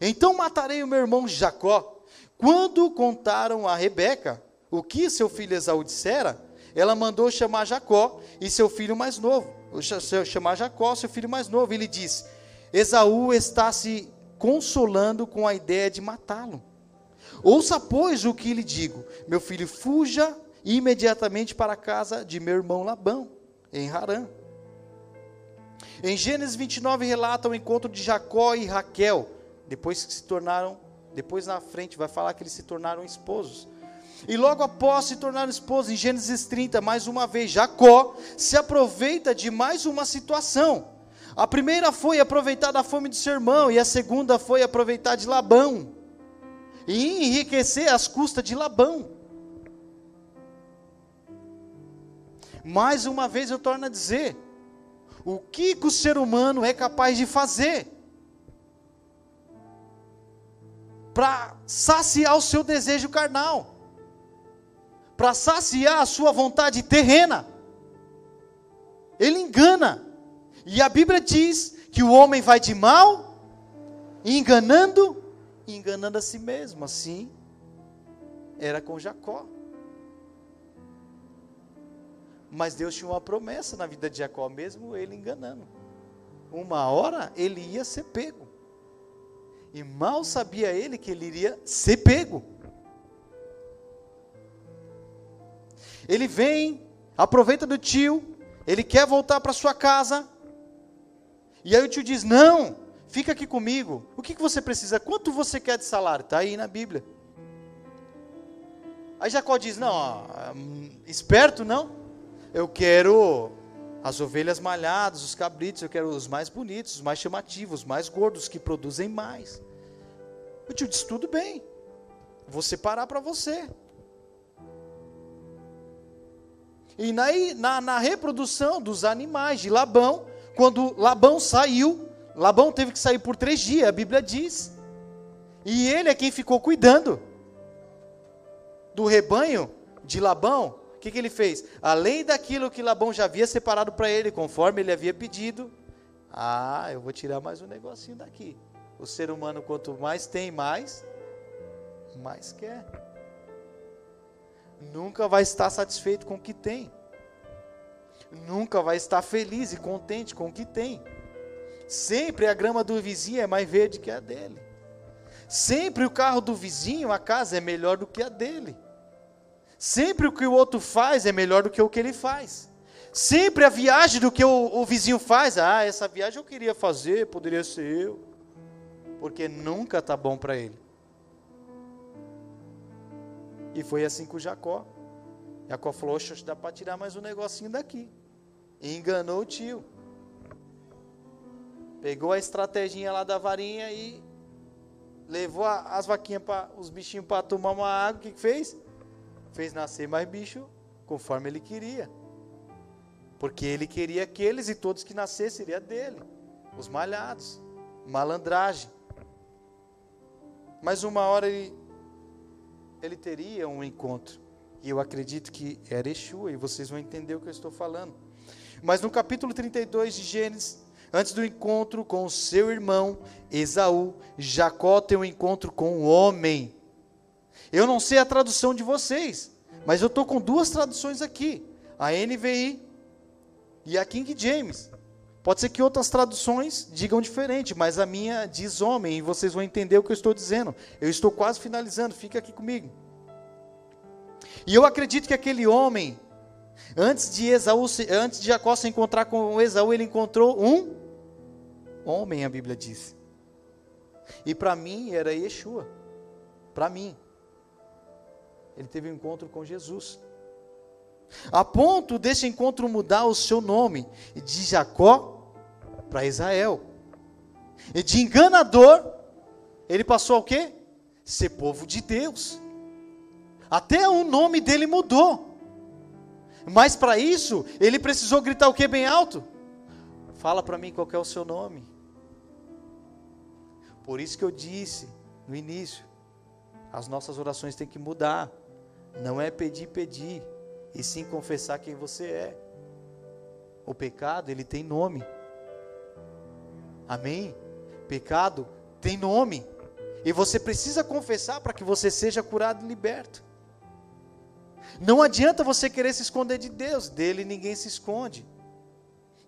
Então matarei o meu irmão Jacó. Quando contaram a Rebeca o que seu filho Esaú dissera, ela mandou chamar Jacó e seu filho mais novo. Chamar Jacó, seu filho mais novo. Ele disse: Esaú está se consolando com a ideia de matá-lo. Ouça, pois, o que lhe digo: Meu filho, fuja imediatamente para a casa de meu irmão Labão, em Harã. Em Gênesis 29 relata o encontro de Jacó e Raquel, depois que se tornaram, depois na frente vai falar que eles se tornaram esposos. E logo após se tornar esposos, em Gênesis 30, mais uma vez, Jacó se aproveita de mais uma situação. A primeira foi aproveitar da fome de seu irmão, e a segunda foi aproveitar de Labão, e enriquecer às custas de Labão. Mais uma vez eu torno a dizer: o que, que o ser humano é capaz de fazer para saciar o seu desejo carnal, para saciar a sua vontade terrena. Ele engana. E a Bíblia diz que o homem vai de mal, enganando enganando a si mesmo. Assim era com Jacó. Mas Deus tinha uma promessa na vida de Jacó, mesmo ele enganando. Uma hora ele ia ser pego. E mal sabia ele que ele iria ser pego. Ele vem, aproveita do tio, ele quer voltar para sua casa. E aí o tio diz: Não, fica aqui comigo. O que, que você precisa? Quanto você quer de salário? Está aí na Bíblia. Aí Jacó diz: Não, hum, esperto não. Eu quero as ovelhas malhadas, os cabritos, eu quero os mais bonitos, os mais chamativos, os mais gordos, que produzem mais. O tio disse: tudo bem, vou separar para você. E na, na, na, reprodução dos animais de Labão, quando Labão saiu, Labão teve que sair por três dias, a Bíblia diz. E ele é quem ficou cuidando do rebanho de Labão que, que ele fez? Além daquilo que Labão já havia separado para ele, conforme ele havia pedido, ah, eu vou tirar mais um negocinho daqui. O ser humano, quanto mais tem, mais, mais quer. Nunca vai estar satisfeito com o que tem. Nunca vai estar feliz e contente com o que tem. Sempre a grama do vizinho é mais verde que a dele. Sempre o carro do vizinho, a casa é melhor do que a dele. Sempre o que o outro faz é melhor do que o que ele faz. Sempre a viagem do que o, o vizinho faz, ah, essa viagem eu queria fazer, poderia ser eu. Porque nunca está bom para ele. E foi assim com Jacó. Jacó falou: Oxe, dá para tirar mais um negocinho daqui. E enganou o tio. Pegou a estratégia lá da varinha e levou as vaquinhas para os bichinhos para tomar uma água. O que, que fez? fez nascer mais bicho conforme ele queria. Porque ele queria aqueles e todos que nascessem seria dele. Os malhados, malandragem. Mas uma hora ele, ele teria um encontro. Eu acredito que era Yeshua, e vocês vão entender o que eu estou falando. Mas no capítulo 32 de Gênesis, antes do encontro com seu irmão Esaú, Jacó tem um encontro com o homem eu não sei a tradução de vocês, mas eu estou com duas traduções aqui: a NVI e a King James. Pode ser que outras traduções digam diferente, mas a minha diz homem, e vocês vão entender o que eu estou dizendo. Eu estou quase finalizando, fica aqui comigo. E eu acredito que aquele homem, antes de Esaú, antes de Jacó se encontrar com Esaú, ele encontrou um homem, a Bíblia diz. E para mim era Yeshua. Para mim ele teve um encontro com Jesus. A ponto desse encontro mudar o seu nome de Jacó para Israel. E de enganador, ele passou ao quê? Ser povo de Deus. Até o nome dele mudou. Mas para isso, ele precisou gritar o que bem alto? Fala para mim qual é o seu nome. Por isso que eu disse no início, as nossas orações têm que mudar. Não é pedir, pedir, e sim confessar quem você é. O pecado, ele tem nome. Amém? Pecado tem nome. E você precisa confessar para que você seja curado e liberto. Não adianta você querer se esconder de Deus, dele ninguém se esconde.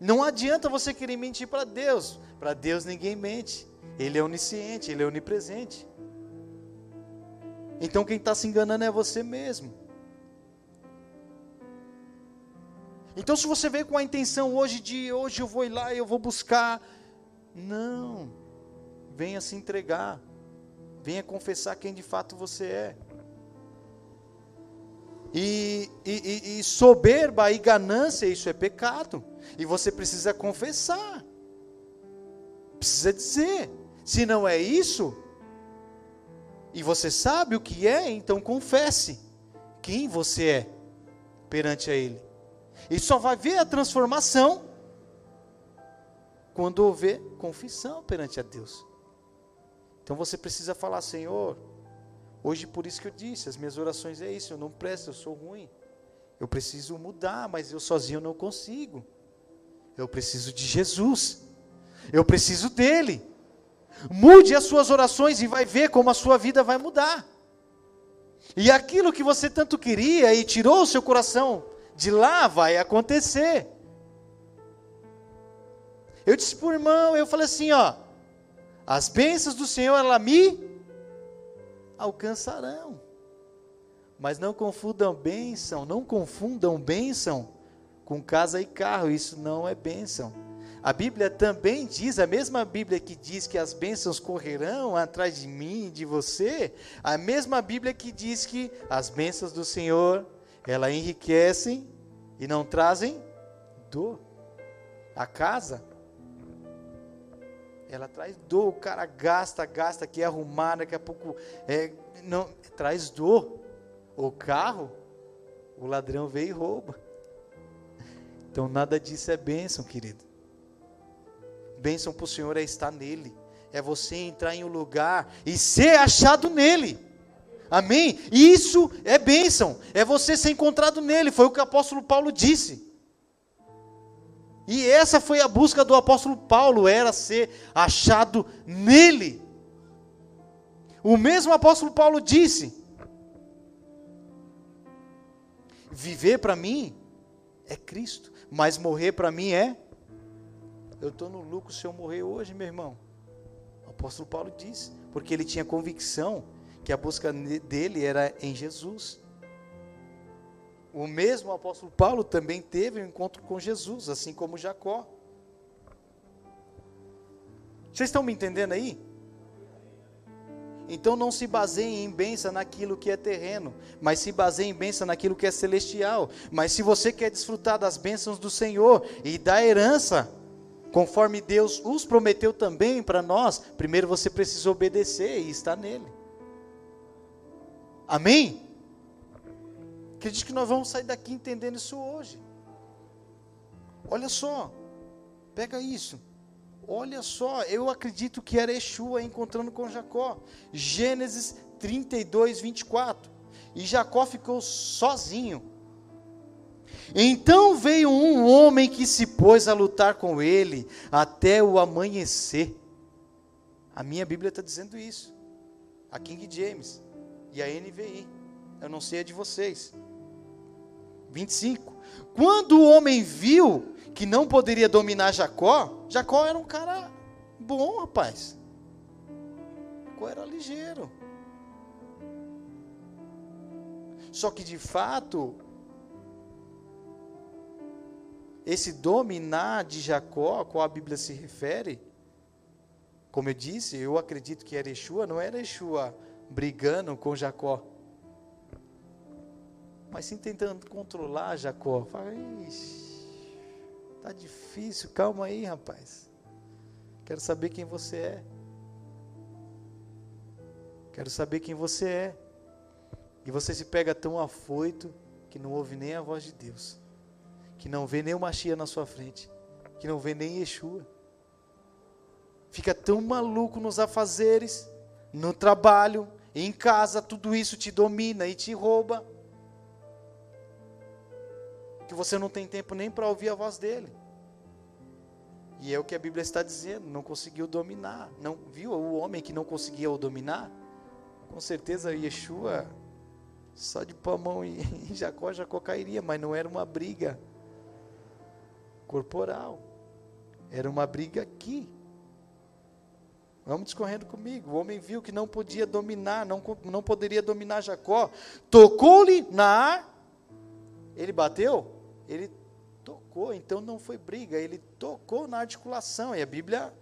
Não adianta você querer mentir para Deus, para Deus ninguém mente. Ele é onisciente, ele é onipresente. Então quem está se enganando é você mesmo. Então se você veio com a intenção hoje de hoje eu vou ir lá e eu vou buscar, não. Venha se entregar. Venha confessar quem de fato você é. E, e, e, soberba e ganância, isso é pecado. E você precisa confessar. Precisa dizer. Se não é isso, e você sabe o que é, então confesse quem você é perante a Ele. E só vai ver a transformação quando houver confissão perante a Deus. Então você precisa falar, Senhor, hoje por isso que eu disse, as minhas orações é isso, eu não presto, eu sou ruim. Eu preciso mudar, mas eu sozinho não consigo. Eu preciso de Jesus. Eu preciso dele. Mude as suas orações e vai ver como a sua vida vai mudar. E aquilo que você tanto queria e tirou o seu coração de lá vai acontecer. Eu disse para o irmão, eu falei assim, ó, as bênçãos do Senhor, ela me alcançarão. Mas não confundam bênção, não confundam bênção com casa e carro, isso não é bênção. A Bíblia também diz, a mesma Bíblia que diz que as bênçãos correrão atrás de mim, de você, a mesma Bíblia que diz que as bênçãos do Senhor, ela enriquecem e não trazem dor. A casa, ela traz dor, o cara gasta, gasta, quer arrumar, daqui a pouco é, não, traz dor. O carro, o ladrão veio e rouba. Então nada disso é bênção, querido. Bênção para o Senhor é estar nele. É você entrar em um lugar e ser achado nele. Amém? Isso é bênção. É você ser encontrado nele. Foi o que o apóstolo Paulo disse. E essa foi a busca do apóstolo Paulo, era ser achado nele. O mesmo apóstolo Paulo disse: Viver para mim é Cristo, mas morrer para mim é eu estou no lucro se eu morrer hoje, meu irmão. O apóstolo Paulo disse, porque ele tinha convicção que a busca dele era em Jesus. O mesmo apóstolo Paulo também teve um encontro com Jesus, assim como Jacó. Vocês estão me entendendo aí? Então não se baseie em bênção naquilo que é terreno, mas se baseie em bênção naquilo que é celestial. Mas se você quer desfrutar das bênçãos do Senhor e da herança, Conforme Deus os prometeu também para nós, primeiro você precisa obedecer e estar nele. Amém? Acredito que nós vamos sair daqui entendendo isso hoje. Olha só, pega isso. Olha só, eu acredito que era Yeshua encontrando com Jacó. Gênesis 32, 24. E Jacó ficou sozinho então veio um homem que se pôs a lutar com ele até o amanhecer. A minha Bíblia está dizendo isso. A King James e a NVI. Eu não sei a de vocês. 25. Quando o homem viu que não poderia dominar Jacó, Jacó era um cara bom, rapaz. Jacó era ligeiro. Só que de fato, esse dominar de Jacó, a qual a Bíblia se refere, como eu disse, eu acredito que era Yeshua, não era Yeshua brigando com Jacó, mas sim tentando controlar Jacó. Fala, tá difícil, calma aí, rapaz. Quero saber quem você é. Quero saber quem você é. E você se pega tão afoito que não ouve nem a voz de Deus que não vê nem o Machia na sua frente, que não vê nem Yeshua. Fica tão maluco nos afazeres, no trabalho, em casa, tudo isso te domina e te rouba, que você não tem tempo nem para ouvir a voz dele. E é o que a Bíblia está dizendo, não conseguiu dominar. Não viu o homem que não conseguia o dominar? Com certeza Yeshua Só de pôr a mão em, [LAUGHS] em Jacó, Jacó cairia, mas não era uma briga corporal. Era uma briga aqui. Vamos discorrendo comigo. O homem viu que não podia dominar, não, não poderia dominar Jacó. Tocou-lhe na. Ele bateu? Ele tocou, então não foi briga, ele tocou na articulação. E a Bíblia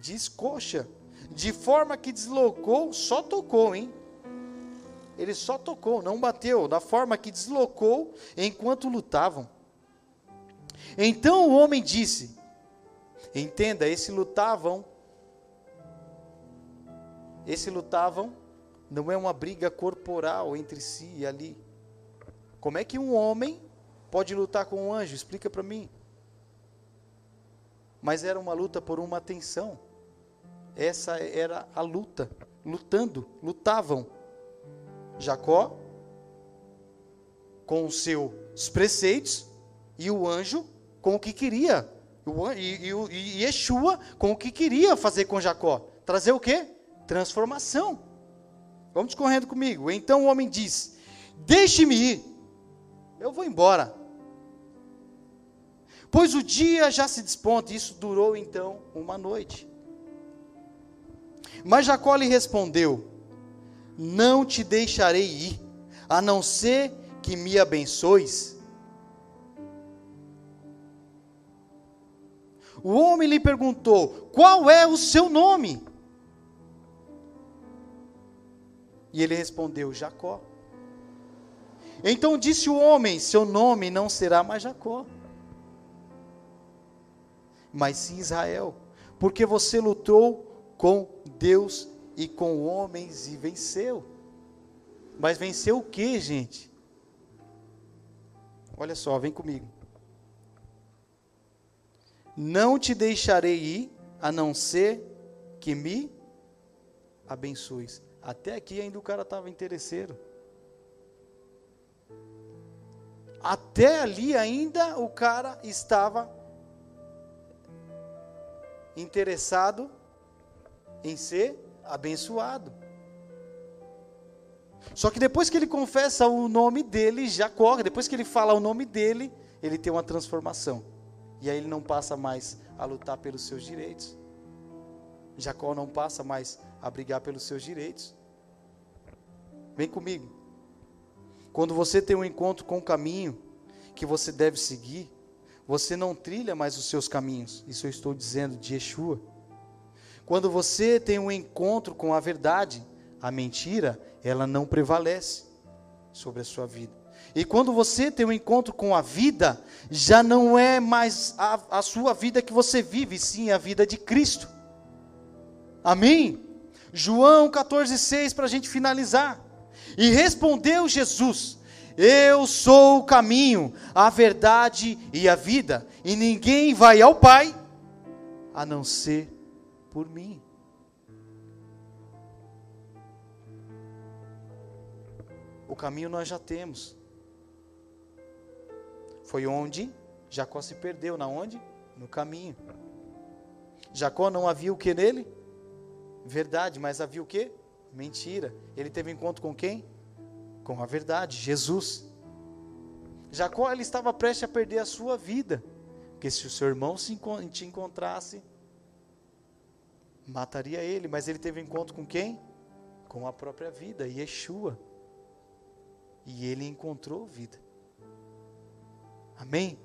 diz coxa. De forma que deslocou, só tocou, hein? Ele só tocou, não bateu. Da forma que deslocou enquanto lutavam. Então o homem disse: Entenda, esse lutavam esse lutavam não é uma briga corporal entre si ali. Como é que um homem pode lutar com um anjo? Explica para mim. Mas era uma luta por uma atenção. Essa era a luta. Lutando, lutavam. Jacó com os seus preceitos e o anjo com o que queria. E, e, e Yeshua com o que queria fazer com Jacó. Trazer o quê? transformação. Vamos correndo comigo. Então o homem diz: Deixe-me ir, eu vou embora. Pois o dia já se desponta. Isso durou então uma noite. Mas Jacó lhe respondeu: Não te deixarei ir, a não ser que me abençoes. O homem lhe perguntou: Qual é o seu nome? E ele respondeu: Jacó. Então disse o homem: Seu nome não será mais Jacó, mas sim Israel, porque você lutou com Deus e com homens e venceu. Mas venceu o que, gente? Olha só, vem comigo. Não te deixarei ir, a não ser que me abençoes. Até aqui ainda o cara estava interesseiro. Até ali ainda o cara estava interessado em ser abençoado. Só que depois que ele confessa o nome dele, Jacó, depois que ele fala o nome dele, ele tem uma transformação. E aí ele não passa mais a lutar pelos seus direitos. Jacó não passa mais a brigar pelos seus direitos. Vem comigo. Quando você tem um encontro com o caminho que você deve seguir, você não trilha mais os seus caminhos. Isso eu estou dizendo de Yeshua. Quando você tem um encontro com a verdade, a mentira, ela não prevalece sobre a sua vida. E quando você tem um encontro com a vida, já não é mais a, a sua vida que você vive, sim a vida de Cristo. Amém? João 14,6 para a gente finalizar. E respondeu Jesus: Eu sou o caminho, a verdade e a vida, e ninguém vai ao Pai a não ser por mim. O caminho nós já temos. Foi onde Jacó se perdeu, na onde? No caminho. Jacó não havia o que nele? Verdade, mas havia o que? Mentira. Ele teve encontro com quem? Com a verdade, Jesus. Jacó ele estava prestes a perder a sua vida, porque se o seu irmão se te encontrasse, mataria ele, mas ele teve encontro com quem? Com a própria vida, Yeshua. E ele encontrou vida. Amém?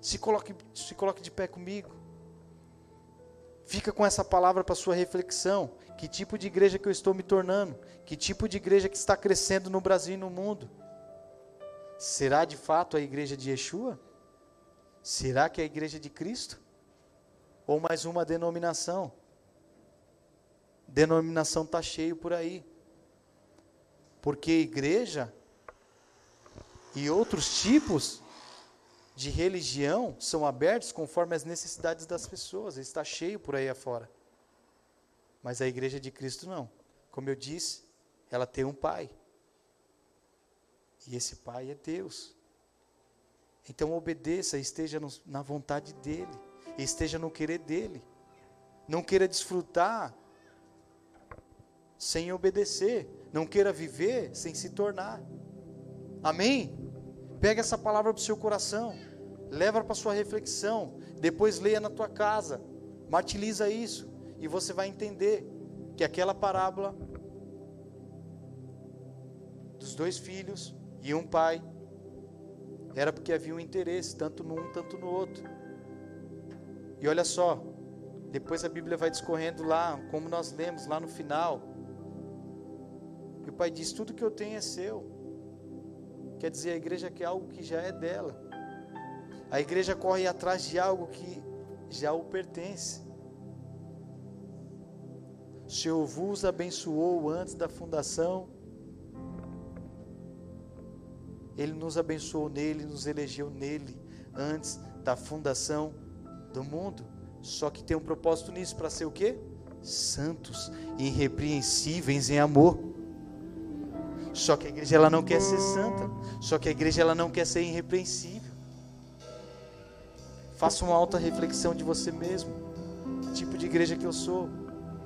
Se coloque, se coloque de pé comigo. Fica com essa palavra para sua reflexão. Que tipo de igreja que eu estou me tornando? Que tipo de igreja que está crescendo no Brasil e no mundo? Será de fato a igreja de Yeshua? Será que é a igreja de Cristo? Ou mais uma denominação? Denominação está cheio por aí. Porque igreja e outros tipos de religião são abertos conforme as necessidades das pessoas. Está cheio por aí afora. Mas a igreja de Cristo não. Como eu disse, ela tem um pai. E esse pai é Deus. Então obedeça, esteja no, na vontade dele, esteja no querer dele. Não queira desfrutar sem obedecer, não queira viver sem se tornar. Amém? Pega essa palavra para o seu coração, leva para sua reflexão, depois leia na tua casa, martiliza isso e você vai entender que aquela parábola dos dois filhos e um pai era porque havia um interesse tanto num tanto no outro. E olha só, depois a Bíblia vai discorrendo lá, como nós lemos lá no final. E o pai diz: Tudo que eu tenho é seu. Quer dizer, a igreja quer algo que já é dela. A igreja corre atrás de algo que já o pertence. O Senhor vos abençoou antes da fundação. Ele nos abençoou nele, nos elegeu nele antes da fundação do mundo. Só que tem um propósito nisso para ser o quê? Santos, irrepreensíveis em amor. Só que a igreja ela não quer ser santa. Só que a igreja ela não quer ser irrepreensível. Faça uma alta reflexão de você mesmo. Que tipo de igreja que eu sou?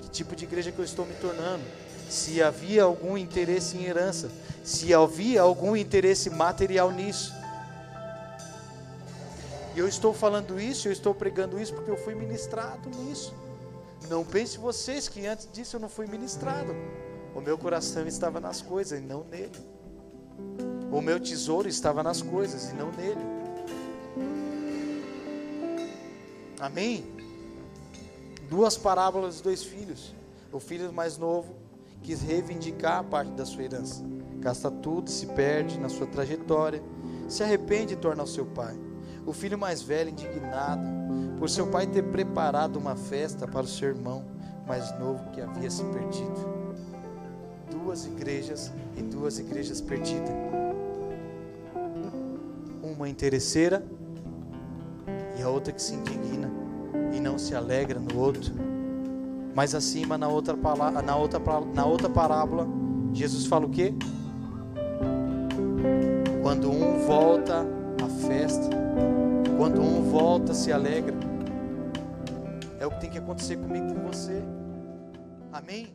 Que tipo de igreja que eu estou me tornando? Se havia algum interesse em herança, se havia algum interesse material nisso. E eu estou falando isso, eu estou pregando isso porque eu fui ministrado nisso. Não pense vocês que antes disso eu não fui ministrado. O meu coração estava nas coisas e não nele. O meu tesouro estava nas coisas e não nele. Amém? Duas parábolas dos dois filhos. O filho mais novo quis reivindicar a parte da sua herança. Gasta tudo, se perde na sua trajetória, se arrepende e torna o seu pai. O filho mais velho, indignado, por seu pai ter preparado uma festa para o seu irmão mais novo que havia se perdido duas igrejas e duas igrejas perdidas. Uma interesseira e a outra que se indigna e não se alegra no outro. Mas acima na outra palavra, na outra na outra parábola, Jesus fala o quê? Quando um volta à festa, quando um volta se alegra. É o que tem que acontecer comigo com você. Amém?